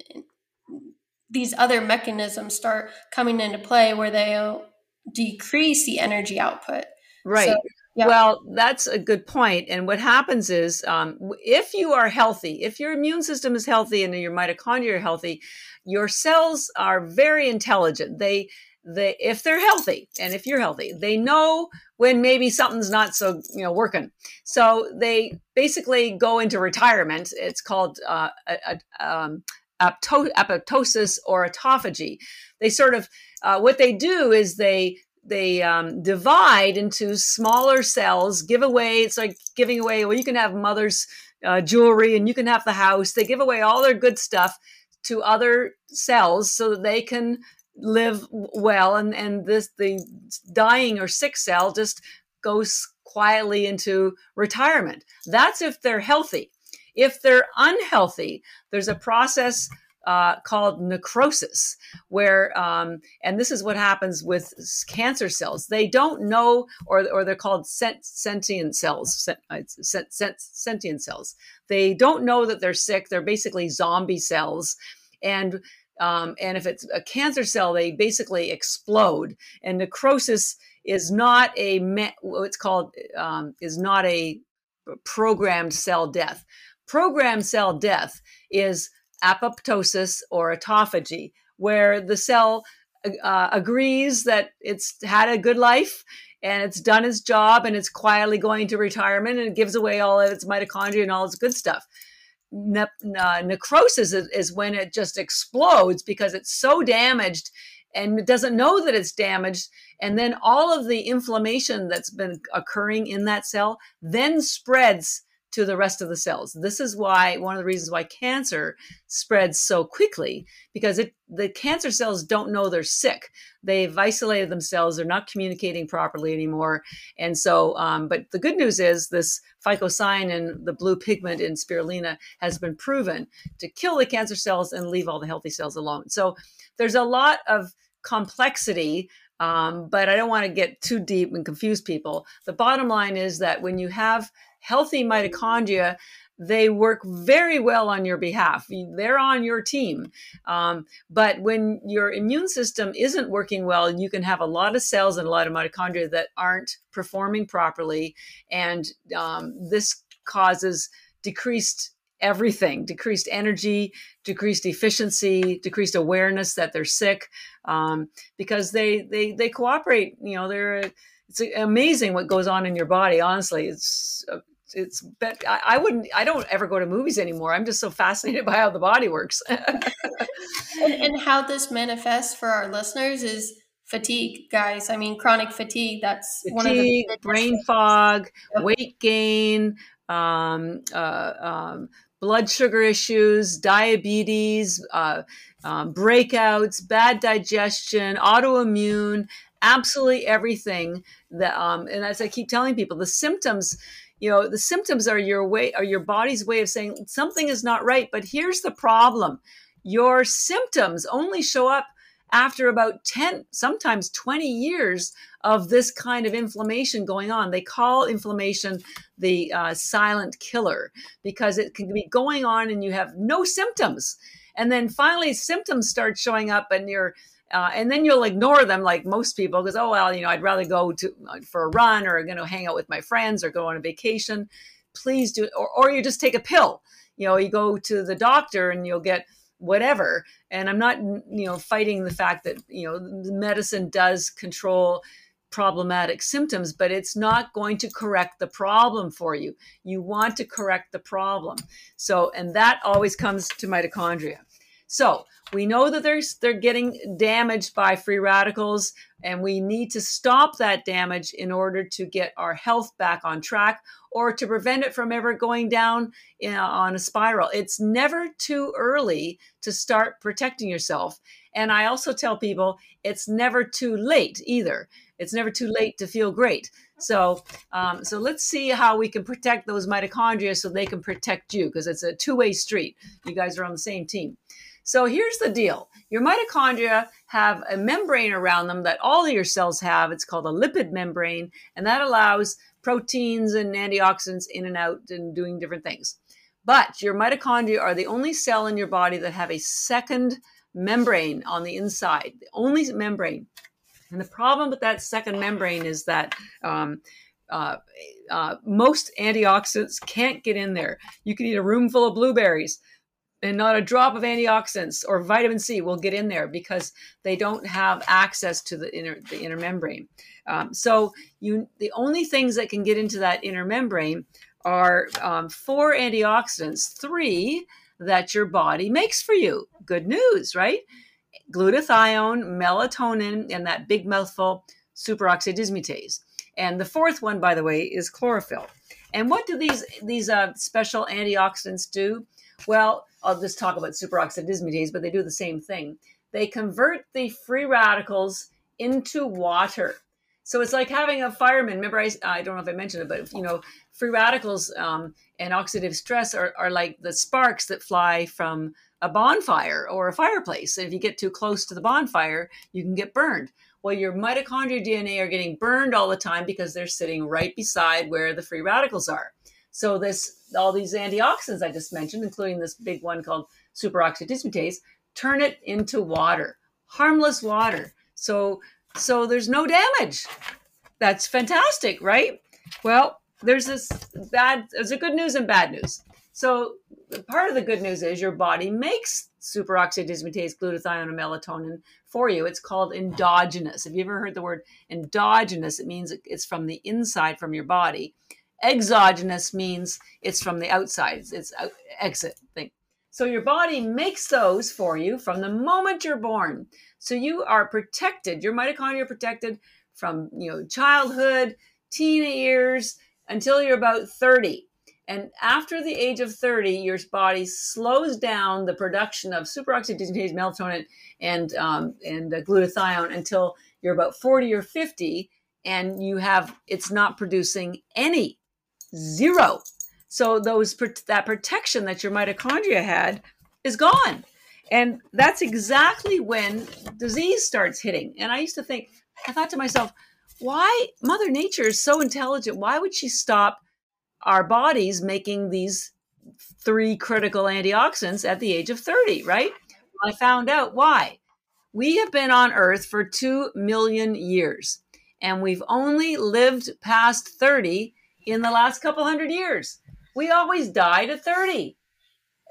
these other mechanisms start coming into play where they'll decrease the energy output. Right. So yeah. Well, that's a good point. And what happens is, um, if you are healthy, if your immune system is healthy and your mitochondria are healthy, your cells are very intelligent. They, they, if they're healthy, and if you're healthy, they know when maybe something's not so, you know, working. So they basically go into retirement. It's called uh, a, a, um, apoptosis or autophagy. They sort of, uh, what they do is they they um, divide into smaller cells, give away. It's like giving away. Well, you can have mother's uh, jewelry, and you can have the house. They give away all their good stuff to other cells so that they can live well, and and this the dying or sick cell just goes quietly into retirement. That's if they're healthy. If they're unhealthy, there's a process uh, called necrosis, where, um, and this is what happens with cancer cells. They don't know, or, or they're called sent, senescent cells, uh, sent, sent, senescent cells. They don't know that they're sick. They're basically zombie cells. And um, and if it's a cancer cell, they basically explode. And necrosis is not a what's called um, is not a programmed cell death. Programmed cell death is apoptosis or autophagy, where the cell uh, agrees that it's had a good life and it's done its job and it's quietly going to retirement and it gives away all of its mitochondria and all its good stuff. Ne- uh, necrosis is, is when it just explodes because it's so damaged and it doesn't know that it's damaged and then all of the inflammation that's been occurring in that cell then spreads to the rest of the cells. This is why one of the reasons why cancer spreads so quickly because it, the cancer cells don't know they're sick. They've isolated themselves. They're not communicating properly anymore. And so, um, but the good news is this phycocyanin, the blue pigment in spirulina, has been proven to kill the cancer cells and leave all the healthy cells alone. So there's a lot of complexity um, but I don't want to get too deep and confuse people. The bottom line is that when you have healthy mitochondria, they work very well on your behalf. They're on your team. Um, but when your immune system isn't working well, you can have a lot of cells and a lot of mitochondria that aren't performing properly. And um, this causes decreased everything decreased energy decreased efficiency decreased awareness that they're sick um, because they they they cooperate you know they're it's amazing what goes on in your body honestly it's uh, it's but I, I, wouldn't i don't ever go to movies anymore. I'm just so fascinated by how the body works. And, and how this manifests for our listeners is fatigue guys. I mean chronic fatigue that's fatigue, one of the brain fog yep. weight gain um, uh, um, blood sugar issues diabetes uh, um, breakouts bad digestion autoimmune absolutely everything that um, and as i keep telling people the symptoms you know the symptoms are your way are your body's way of saying something is not right but here's the problem. Your symptoms only show up after about 10 sometimes 20 years of this kind of inflammation going on. They call inflammation the uh, silent killer because it can be going on and you have no symptoms. And then finally symptoms start showing up and you're uh, and then you'll ignore them like most people because oh well you know i'd rather go to for a run or going to hang out with my friends or go on a vacation. Please do or, or you just take a pill. You know you go to the doctor and you'll get whatever. And i'm not you know fighting the fact that you know medicine does control problematic symptoms but it's not going to correct the problem for you. You want to correct the problem. So and that always comes to mitochondria so we know that they're, they're getting damaged by free radicals, and we need to stop that damage in order to get our health back on track or to prevent it from ever going down in, on a spiral. It's never too early to start protecting yourself. And I also tell people it's never too late either. It's never too late to feel great. So, um, so let's see how we can protect those mitochondria so they can protect you because it's a two way street. You guys are on the same team. So here's the deal your mitochondria have a membrane around them that all of your cells have. It's called a lipid membrane, and that allows proteins and antioxidants in and out and doing different things. But your mitochondria are the only cell in your body that have a second membrane on the inside, the only membrane. And the problem with that second membrane is that um, uh, uh, most antioxidants can't get in there. You can eat a room full of blueberries and not a drop of antioxidants or vitamin C will get in there because they don't have access to the inner the inner membrane. Um, so you the only things that can get into that inner membrane are um, four antioxidants, three that your body makes for you. Good news, right? Glutathione, melatonin, and that big mouthful superoxide dismutase. And the fourth one, by the way, is chlorophyll. And what do these these uh, special antioxidants do? Well, I'll just talk about superoxide dismutase, but they do the same thing. They convert the free radicals into water. So it's like having a fireman. Remember, I, I don't know if I mentioned it, but you know, free radicals um, and oxidative stress are, are like the sparks that fly from a bonfire or a fireplace. And if you get too close to the bonfire, you can get burned. Well, your mitochondria DNA are getting burned all the time because they're sitting right beside where the free radicals are. So this all these antioxidants I just mentioned, including this big one called superoxide dismutase, turn it into water, harmless water. So so there's no damage. That's fantastic, right? Well, there's this bad there's a good news and bad news. So part of the good news is your body makes superoxide dismutase, glutathione, and melatonin for you. It's called endogenous. Have you ever heard the word endogenous? It means it's from the inside, from your body. Exogenous means it's from the outside. It's exit thing. So your body makes those for you from the moment you're born. So you are protected. Your mitochondria are protected from you know childhood, teen years until you're about 30 and after the age of 30, your body slows down the production of superoxide dismutase, melatonin, and, um, and glutathione until you're about 40 or 50, and you have it's not producing any zero. So those that protection that your mitochondria had is gone. And that's exactly when disease starts hitting. And I used to think, I thought to myself, why Mother Nature is so intelligent? Why would she stop our bodies making these three critical antioxidants at the age of 30, right? I found out why. We have been on Earth for 2 million years, and we've only lived past 30 in the last couple hundred years. We always died at 30.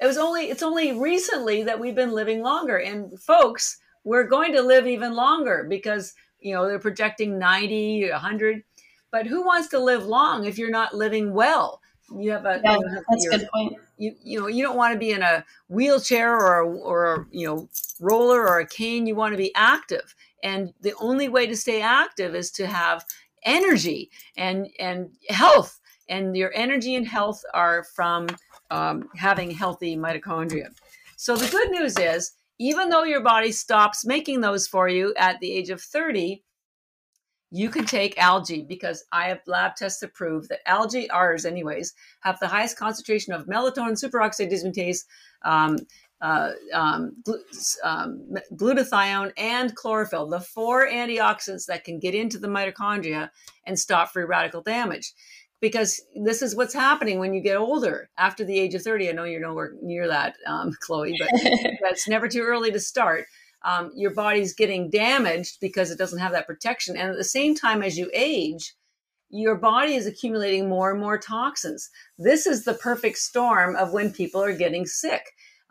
It was only it's only recently that we've been living longer and folks, we're going to live even longer because, you know, they're projecting 90, 100 but who wants to live long if you're not living well? You have a yeah, that's a good point. You you know you don't want to be in a wheelchair or a, or a, you know roller or a cane. You want to be active, and the only way to stay active is to have energy and and health. And your energy and health are from um, having healthy mitochondria. So the good news is, even though your body stops making those for you at the age of 30, you can take algae because I have lab tests to prove that algae, ours anyways, have the highest concentration of melatonin, superoxide dismutase, um, uh, um, um, glutathione, and chlorophyll, the four antioxidants that can get into the mitochondria and stop free radical damage. Because this is what's happening when you get older after the age of 30. I know you're nowhere near that, um, Chloe, but that's never too early to start um, your body's getting damaged because it doesn't have that protection. And at the same time, as you age, your body is accumulating more and more toxins. This is the perfect storm of when people are getting sick.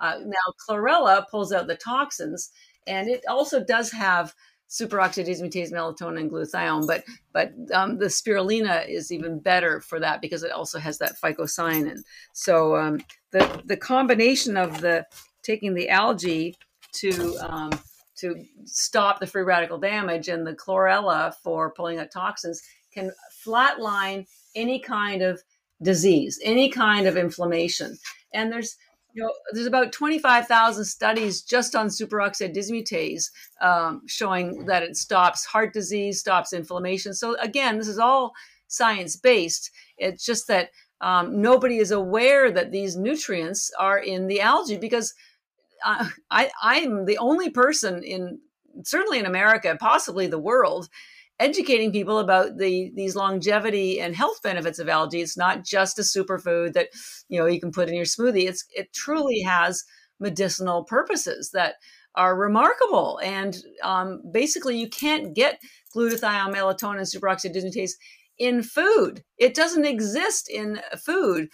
Uh, now, chlorella pulls out the toxins, and it also does have superoxide dismutase, melatonin, and glutathione. But but um, the spirulina is even better for that because it also has that phycocyanin. So um, the the combination of the taking the algae to um, to stop the free radical damage, and the chlorella for pulling out toxins can flatline any kind of disease, any kind of inflammation. And there's you know, there's about 25,000 studies just on superoxide dismutase um, showing that it stops heart disease, stops inflammation. So again, this is all science based. It's just that um, nobody is aware that these nutrients are in the algae because I, I'm the only person in certainly in America, possibly the world, educating people about the these longevity and health benefits of algae. It's not just a superfood that you know you can put in your smoothie. It's it truly has medicinal purposes that are remarkable. And um, basically, you can't get glutathione, melatonin, superoxide dismutase in food. It doesn't exist in food.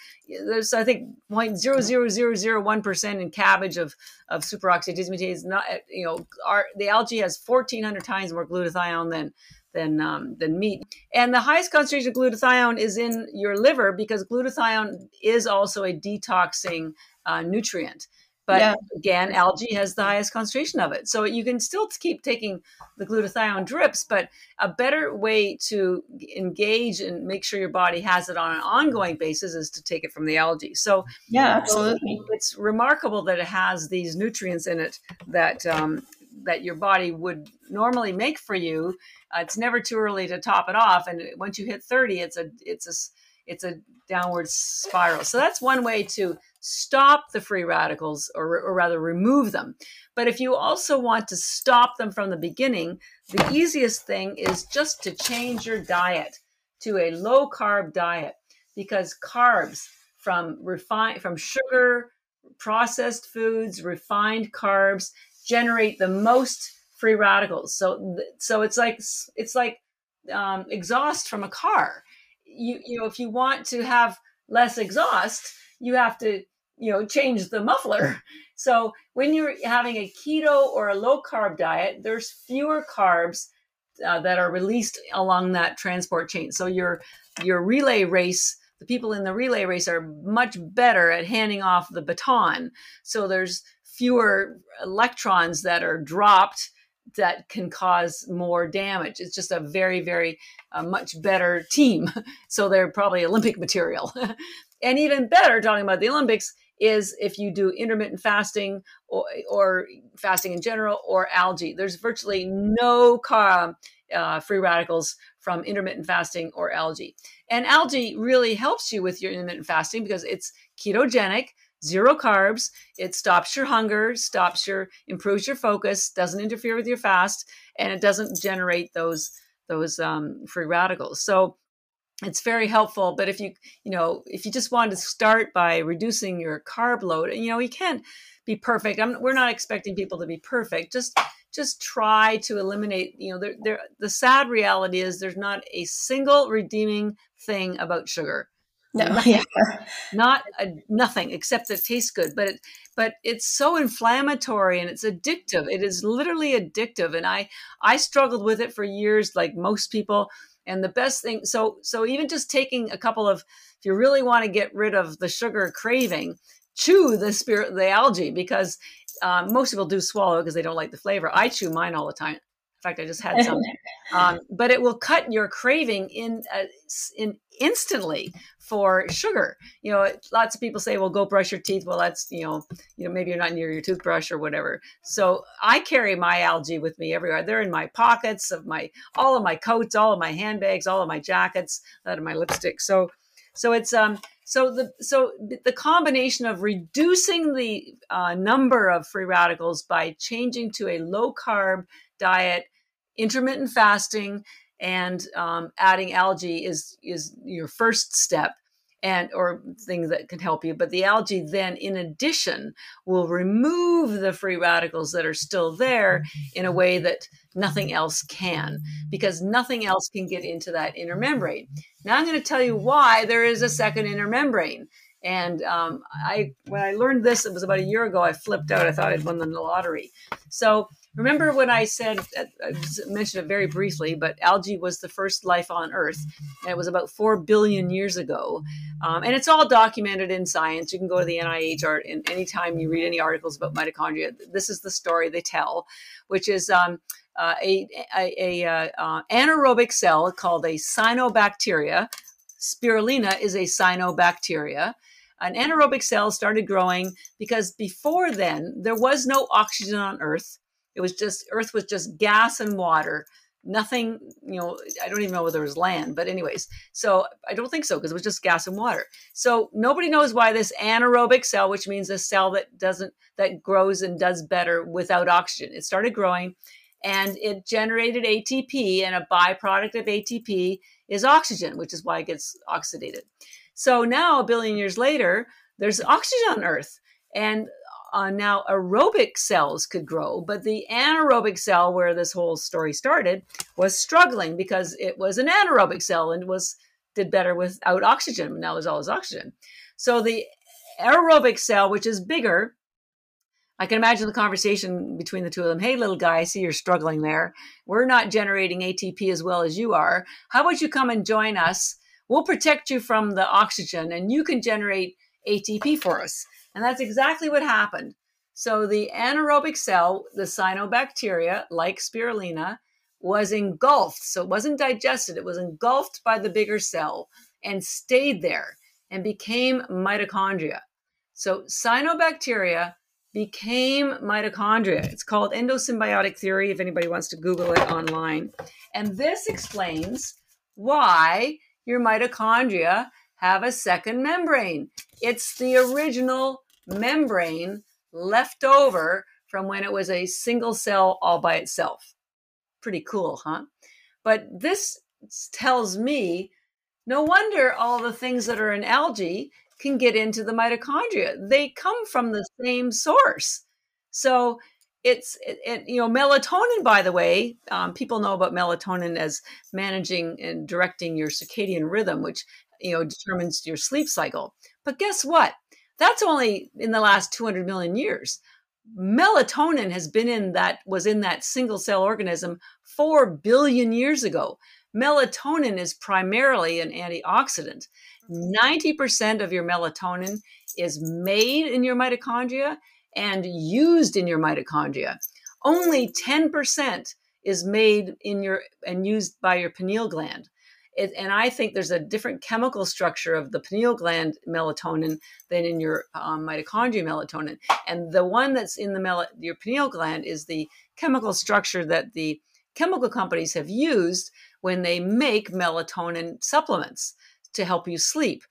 There's, I think, 0.00001% in cabbage of, of superoxide dismutase. Not, you know, our, the algae has 1,400 times more glutathione than than um, than meat. And the highest concentration of glutathione is in your liver because glutathione is also a detoxing uh, nutrient. But yeah. again, algae has the highest concentration of it. So you can still keep taking the glutathione drips, but a better way to engage and make sure your body has it on an ongoing basis is to take it from the algae. So yeah, absolutely. It's remarkable that it has these nutrients in it that um, that your body would normally make for you. Uh, it's never too early to top it off, and once you hit thirty, it's a it's a it's a downward spiral. So that's one way to stop the free radicals or, or rather remove them. But if you also want to stop them from the beginning, the easiest thing is just to change your diet to a low carb diet because carbs from refined from sugar, processed foods, refined carbs generate the most free radicals. So so it's like it's like um, exhaust from a car. You you know if you want to have less exhaust, you have to you know change the muffler so when you're having a keto or a low carb diet there's fewer carbs uh, that are released along that transport chain so your your relay race the people in the relay race are much better at handing off the baton so there's fewer electrons that are dropped that can cause more damage. It's just a very, very uh, much better team. So they're probably Olympic material. and even better, talking about the Olympics, is if you do intermittent fasting or, or fasting in general or algae. There's virtually no uh, free radicals from intermittent fasting or algae. And algae really helps you with your intermittent fasting because it's ketogenic zero carbs. It stops your hunger, stops your, improves your focus, doesn't interfere with your fast, and it doesn't generate those those um, free radicals. So it's very helpful. But if you you know if you just want to start by reducing your carb load, you know you can't be perfect. I'm, we're not expecting people to be perfect. Just just try to eliminate. You know, there, the sad reality is there's not a single redeeming thing about sugar no, nothing, yeah. not a, nothing except that it tastes good. But it, but it's so inflammatory and it's addictive. It is literally addictive, and I I struggled with it for years, like most people. And the best thing, so so even just taking a couple of, if you really want to get rid of the sugar craving, chew the spirit the algae because um, most people do swallow because they don't like the flavor. I chew mine all the time. Fact, I just had some. um, but it will cut your craving in uh, in instantly for sugar. You know, lots of people say, "Well, go brush your teeth." Well, that's you know, you know, maybe you're not near your toothbrush or whatever. So I carry my algae with me everywhere. They're in my pockets of my all of my coats, all of my handbags, all of my jackets, that of my lipstick. So, so it's um. So the so the combination of reducing the uh, number of free radicals by changing to a low carb diet, intermittent fasting, and um, adding algae is is your first step and or things that can help you but the algae then in addition will remove the free radicals that are still there in a way that nothing else can because nothing else can get into that inner membrane now i'm going to tell you why there is a second inner membrane and um, I, when I learned this, it was about a year ago. I flipped out. I thought I'd won the lottery. So remember when I said uh, I mentioned it very briefly, but algae was the first life on Earth, and it was about four billion years ago. Um, and it's all documented in science. You can go to the NIH art, and anytime you read any articles about mitochondria, this is the story they tell, which is. Um, uh, a, a, a uh, uh anaerobic cell called a cyanobacteria. Spirulina is a cyanobacteria an anaerobic cell started growing because before then there was no oxygen on earth it was just earth was just gas and water nothing you know i don't even know whether there was land but anyways so i don't think so because it was just gas and water so nobody knows why this anaerobic cell which means a cell that doesn't that grows and does better without oxygen it started growing and it generated atp and a byproduct of atp is oxygen which is why it gets oxidated so now, a billion years later, there's oxygen on Earth. And uh, now aerobic cells could grow, but the anaerobic cell, where this whole story started, was struggling because it was an anaerobic cell and was did better without oxygen. Now there's always oxygen. So the aerobic cell, which is bigger, I can imagine the conversation between the two of them. Hey, little guy, I see you're struggling there. We're not generating ATP as well as you are. How about you come and join us? We'll protect you from the oxygen and you can generate ATP for us. And that's exactly what happened. So the anaerobic cell, the cyanobacteria, like spirulina, was engulfed. So it wasn't digested, it was engulfed by the bigger cell and stayed there and became mitochondria. So cyanobacteria became mitochondria. It's called endosymbiotic theory if anybody wants to Google it online. And this explains why your mitochondria have a second membrane. It's the original membrane left over from when it was a single cell all by itself. Pretty cool, huh? But this tells me no wonder all the things that are in algae can get into the mitochondria. They come from the same source. So it's it, it, you know melatonin by the way um, people know about melatonin as managing and directing your circadian rhythm which you know determines your sleep cycle but guess what That's only in the last 200 million years. Melatonin has been in that was in that single cell organism 4 billion years ago. Melatonin is primarily an antioxidant. 90% of your melatonin is made in your mitochondria and used in your mitochondria. Only 10% is made in your and used by your pineal gland. It, and I think there's a different chemical structure of the pineal gland melatonin than in your um, mitochondria melatonin. And the one that's in the mel- your pineal gland is the chemical structure that the chemical companies have used when they make melatonin supplements to help you sleep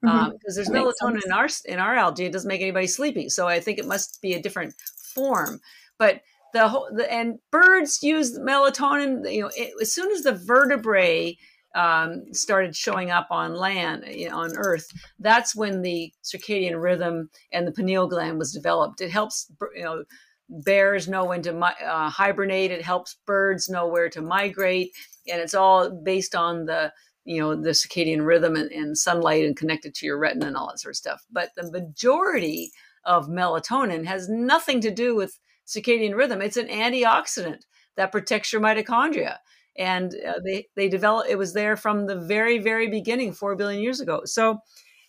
because mm-hmm. um, there's melatonin in our in our algae. It doesn't make anybody sleepy, so I think it must be a different form. But the whole the, and birds use melatonin. You know, it, as soon as the vertebrae um, started showing up on land you know, on Earth, that's when the circadian rhythm and the pineal gland was developed. It helps you know bears know when to uh, hibernate. It helps birds know where to migrate, and it's all based on the you know the circadian rhythm and, and sunlight and connected to your retina and all that sort of stuff. But the majority of melatonin has nothing to do with circadian rhythm. It's an antioxidant that protects your mitochondria and uh, they they developed it was there from the very very beginning 4 billion years ago. So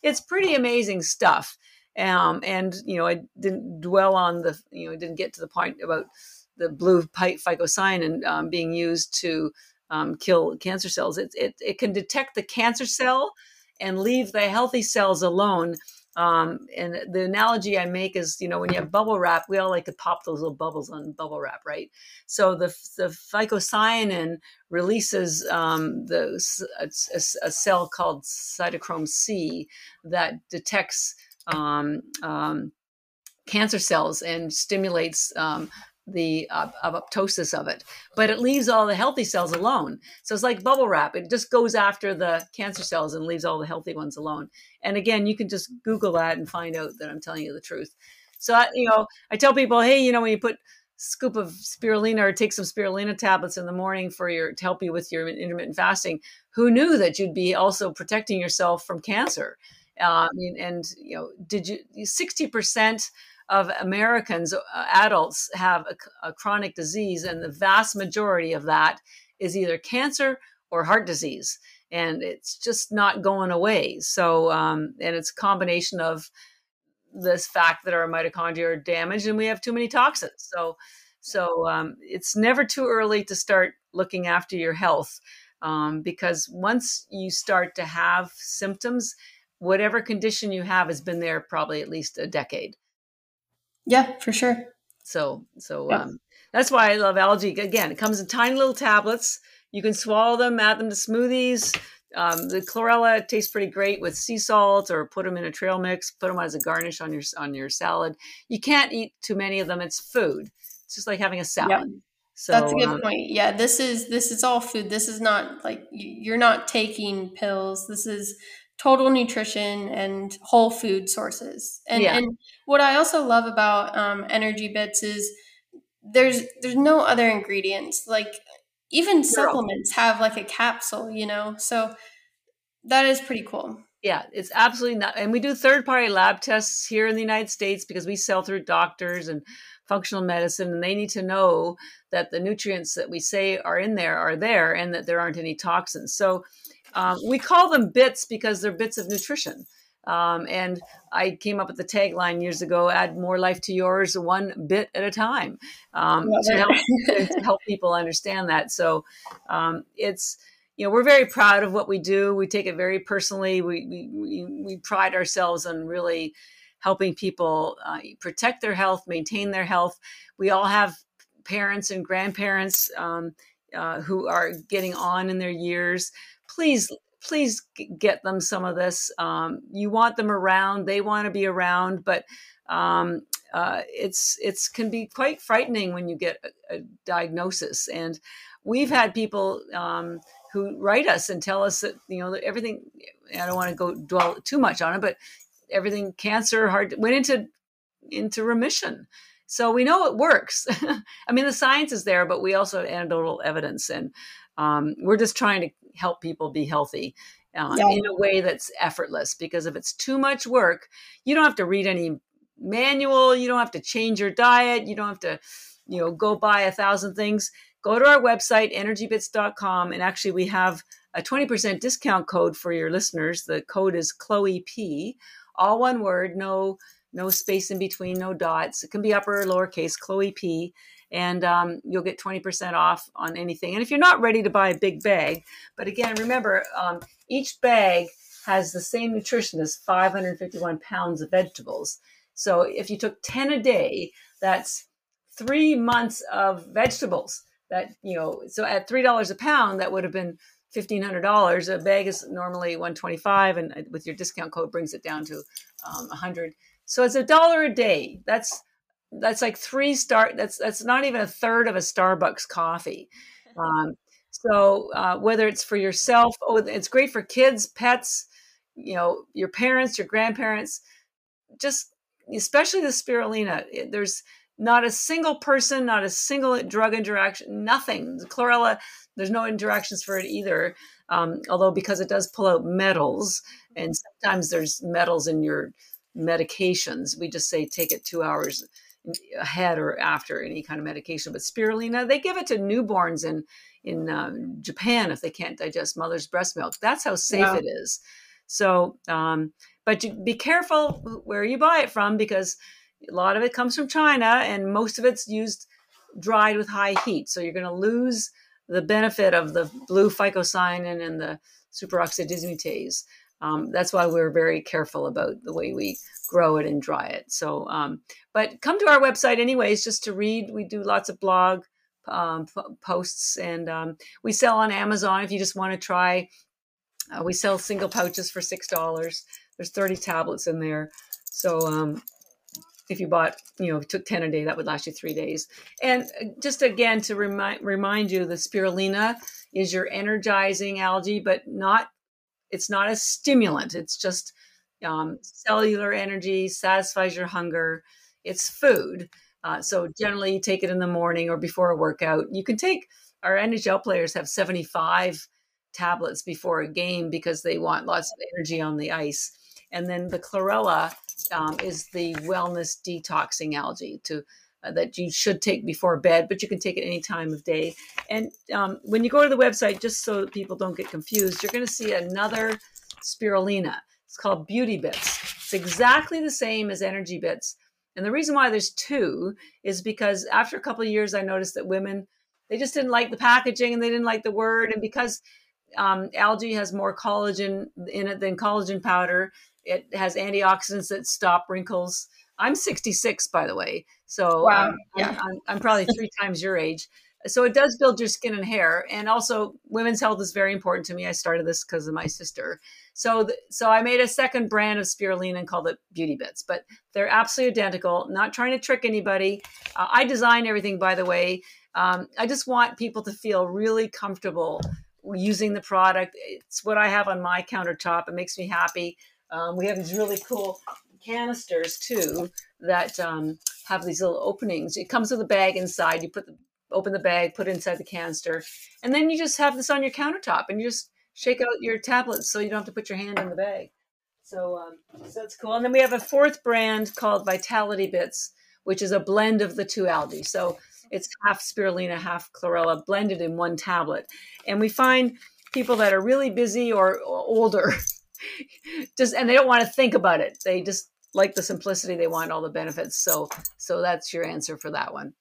it's pretty amazing stuff. Um, and you know i didn't dwell on the you know i didn't get to the point about the blue pipe phycocyanin um, being used to um, kill cancer cells. It, it, it can detect the cancer cell and leave the healthy cells alone um, and the analogy I make is, you know, when you have bubble wrap, we all like to pop those little bubbles on bubble wrap, right? So the the phycocyanin releases um, the a, a, cell called cytochrome C that detects um, um, cancer cells and stimulates um, the uh, apoptosis of it, but it leaves all the healthy cells alone. So it's like bubble wrap. It just goes after the cancer cells and leaves all the healthy ones alone. And again, you can just Google that and find out that I'm telling you the truth. So, I, you know, I tell people, hey, you know, when you put scoop of spirulina or take some spirulina tablets in the morning for your to help you with your intermittent fasting, who knew that you'd be also protecting yourself from cancer? Um, and you know, did you sixty percent of Americans, uh, adults, have a, a chronic disease, and the vast majority of that is either cancer or heart disease. And it's just not going away. So, um, and it's a combination of this fact that our mitochondria are damaged and we have too many toxins. So, so um, it's never too early to start looking after your health um, because once you start to have symptoms, whatever condition you have has been there probably at least a decade. Yeah, for sure. So, so yeah. um, that's why I love algae. Again, it comes in tiny little tablets. You can swallow them, add them to smoothies. Um, the chlorella tastes pretty great with sea salt, or put them in a trail mix. Put them as a garnish on your on your salad. You can't eat too many of them. It's food. It's just like having a salad. Yeah. So, That's a good um, point. Yeah, this is this is all food. This is not like you're not taking pills. This is total nutrition and whole food sources. And, yeah. and what I also love about um, Energy Bits is there's there's no other ingredients. Like even supplements have like a capsule, you know. So that is pretty cool. Yeah, it's absolutely not. And we do third party lab tests here in the United States because we sell through doctors and functional medicine, and they need to know that the nutrients that we say are in there are there and that there aren't any toxins. So um, we call them bits because they're bits of nutrition. Um, and I came up with the tagline years ago: "Add more life to yours, one bit at a time," um, to, help, to, help, people understand that. So um, it's you know we're very proud of what we do. We take it very personally. We we we, pride ourselves on really helping people uh, protect their health, maintain their health. We all have parents and grandparents um, uh, who are getting on in their years please please get them some of this. Um, you want them around; they want to be around, but um, uh, it's it's can be quite frightening when you get a, a diagnosis. And we've had people um, who write us and tell us that you know that everything. I don't want to go dwell too much on it, but everything cancer hard went into into remission. So we know it works. I mean, the science is there, but we also have anecdotal evidence, and um, we're just trying to help people be healthy. uh, yeah. in a way that's effortless. Because if it's too much work, you don't have to read any manual. You don't have to change your diet. You don't have to, you know, go buy a thousand things. Go to our website, energybits.com, and actually we have a 20% discount code for your listeners. The code is Chloe P, all one word, no no space in between, no dots. It can be upper or lowercase, Chloe P, and um, you'll get 20% off on anything. And if you're not ready to buy a big bag, but again, remember, um, each bag has the same nutrition as 551 pounds of vegetables. So if you took 10 a day, that's three months of vegetables that, you know, so at $3 a pound, that would have been $1,500. A bag is normally 125 and uh, with your discount code brings it down to um, 100. So it's a dollar a day. That's that's like three star. That's that's not even a third of a Starbucks coffee. Um, so uh, whether it's for yourself, oh, it's great for kids, pets, you know, your parents, your grandparents. Just especially the spirulina. There's not a single person, not a single drug interaction, nothing. The chlorella, there's no interactions for it either. Um, although because it does pull out metals, and sometimes there's metals in your medications. We just say take it two hours ahead or after any kind of medication. But spirulina, they give it to newborns in in um, Japan if they can't digest mother's breast milk. That's how safe it is. So, um, but you, be careful where you buy it from because a lot of it comes from China and most of it's used dried with high heat. So you're going to lose the benefit of the blue phycocyanin and the superoxide dismutase. Um, that's why we're very careful about the way we grow it and dry it. So, um, but come to our website anyways, just to read. We do lots of blog um, posts, and um, we sell on Amazon if you just want to try. Uh, we sell single pouches for six dollars. There's 30 tablets in there, so um, if you bought, you know, took 10 a day, that would last you three days. And uh, just again to remind remind you, the spirulina is your energizing algae, but not it's not a stimulant. It's just um, cellular energy, satisfies your hunger. It's food. Uh, so generally, you take it in the morning or before a workout. You can take our NHL players have 75 tablets before a game because they want lots of energy on the ice. And then the chlorella um, is the wellness detoxing algae to that you should take before bed, but you can take it any time of day. And um, when you go to the website, just so people don't get confused, you're going to see another spirulina. It's called Beauty Bits. It's exactly the same as Energy Bits. And the reason why there's two is because after a couple of years, I noticed that women they just didn't like the packaging and they didn't like the word. And because um, algae has more collagen in it than collagen powder, it has antioxidants that stop wrinkles. I'm 66, by the way. So wow. um, yeah. I'm, I'm, probably three times your age. So it does build your skin and hair. And also, women's health is very important to me. I started this because of my sister. So, th- so I made a second brand of spirulina and called it Beauty Bits. But they're absolutely identical. Not trying to trick anybody. Uh, I design everything, by the way. Um, I just want people to feel really comfortable using the product. It's what I have on my countertop. It makes me happy. Um, we have these really cool canisters too that um, have these little openings. It comes with a bag inside. You put the open the bag, put it inside the canister, and then you just have this on your countertop, and you just shake out your tablets so you don't have to put your hand in the bag. So, um, so that's cool. And then we have a fourth brand called Vitality Bits, which is a blend of the two algae. So it's half spirulina, half chlorella blended in one tablet. And we find people that are really busy or, or older just and they don't want to think about it. They just like the simplicity. They want all the benefits. So so that's your answer for that one.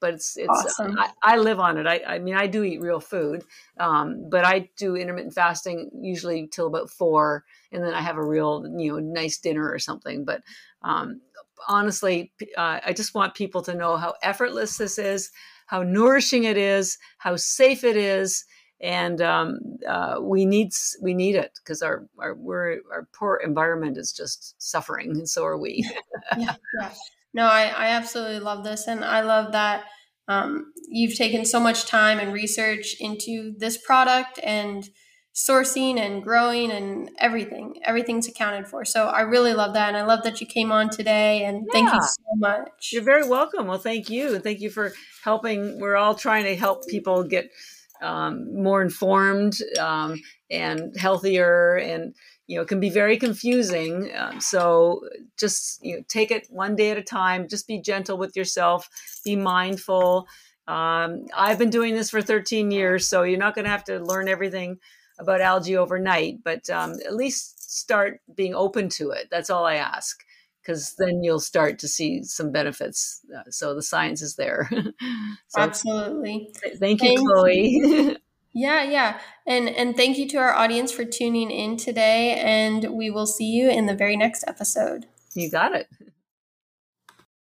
But it's it's awesome. I, I, live on it. I, I mean I do eat real food, um, but I do intermittent fasting usually till about four, and then I have a real you know nice dinner or something. But um, honestly, uh, I just want people to know how effortless this is, how nourishing it is, how safe it is, and um, uh, we need we need it because our our we're, our poor environment is just suffering, and so are we. yeah, yeah. No, I, I absolutely love this, and I love that um, you've taken so much time and research into this product and sourcing and growing and everything. Everything's accounted for. So I really love that, and I love that you came on today. And yeah. thank you so much. You're very welcome. Well, thank you. Thank you for helping. We're all trying to help people get um, more informed um, and healthier and you know can be very confusing. Um, so just you know take it one day at a time. Just be gentle with yourself. Be mindful. Um, i've been doing this for 13 years so you're not going to have to learn everything about algae overnight but um, at least start being open to it. That's all i ask because then you'll start to see some benefits uh, so the science is there so, absolutely thank you thank chloe you. Yeah, yeah. And and thank you to our audience for tuning in today and we will see you in the very next episode. You got it.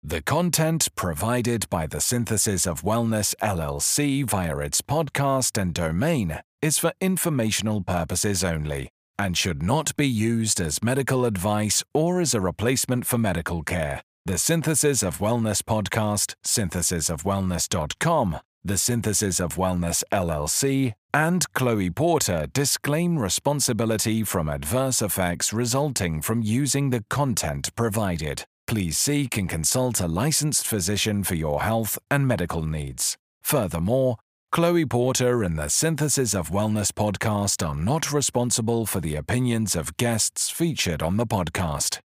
The content provided by the Synthesis of Wellness LLC via its podcast and domain is for informational purposes only and should not be used as medical advice or as a replacement for medical care. The Synthesis of Wellness podcast, synthesisofwellness.com, the Synthesis of Wellness LLC, and Chloe Porter disclaim responsibility from adverse effects resulting from using the content provided. Please seek and consult a licensed physician for your health and medical needs. Furthermore, Chloe Porter and the Synthesis of Wellness podcast are not responsible for the opinions of guests featured on the podcast.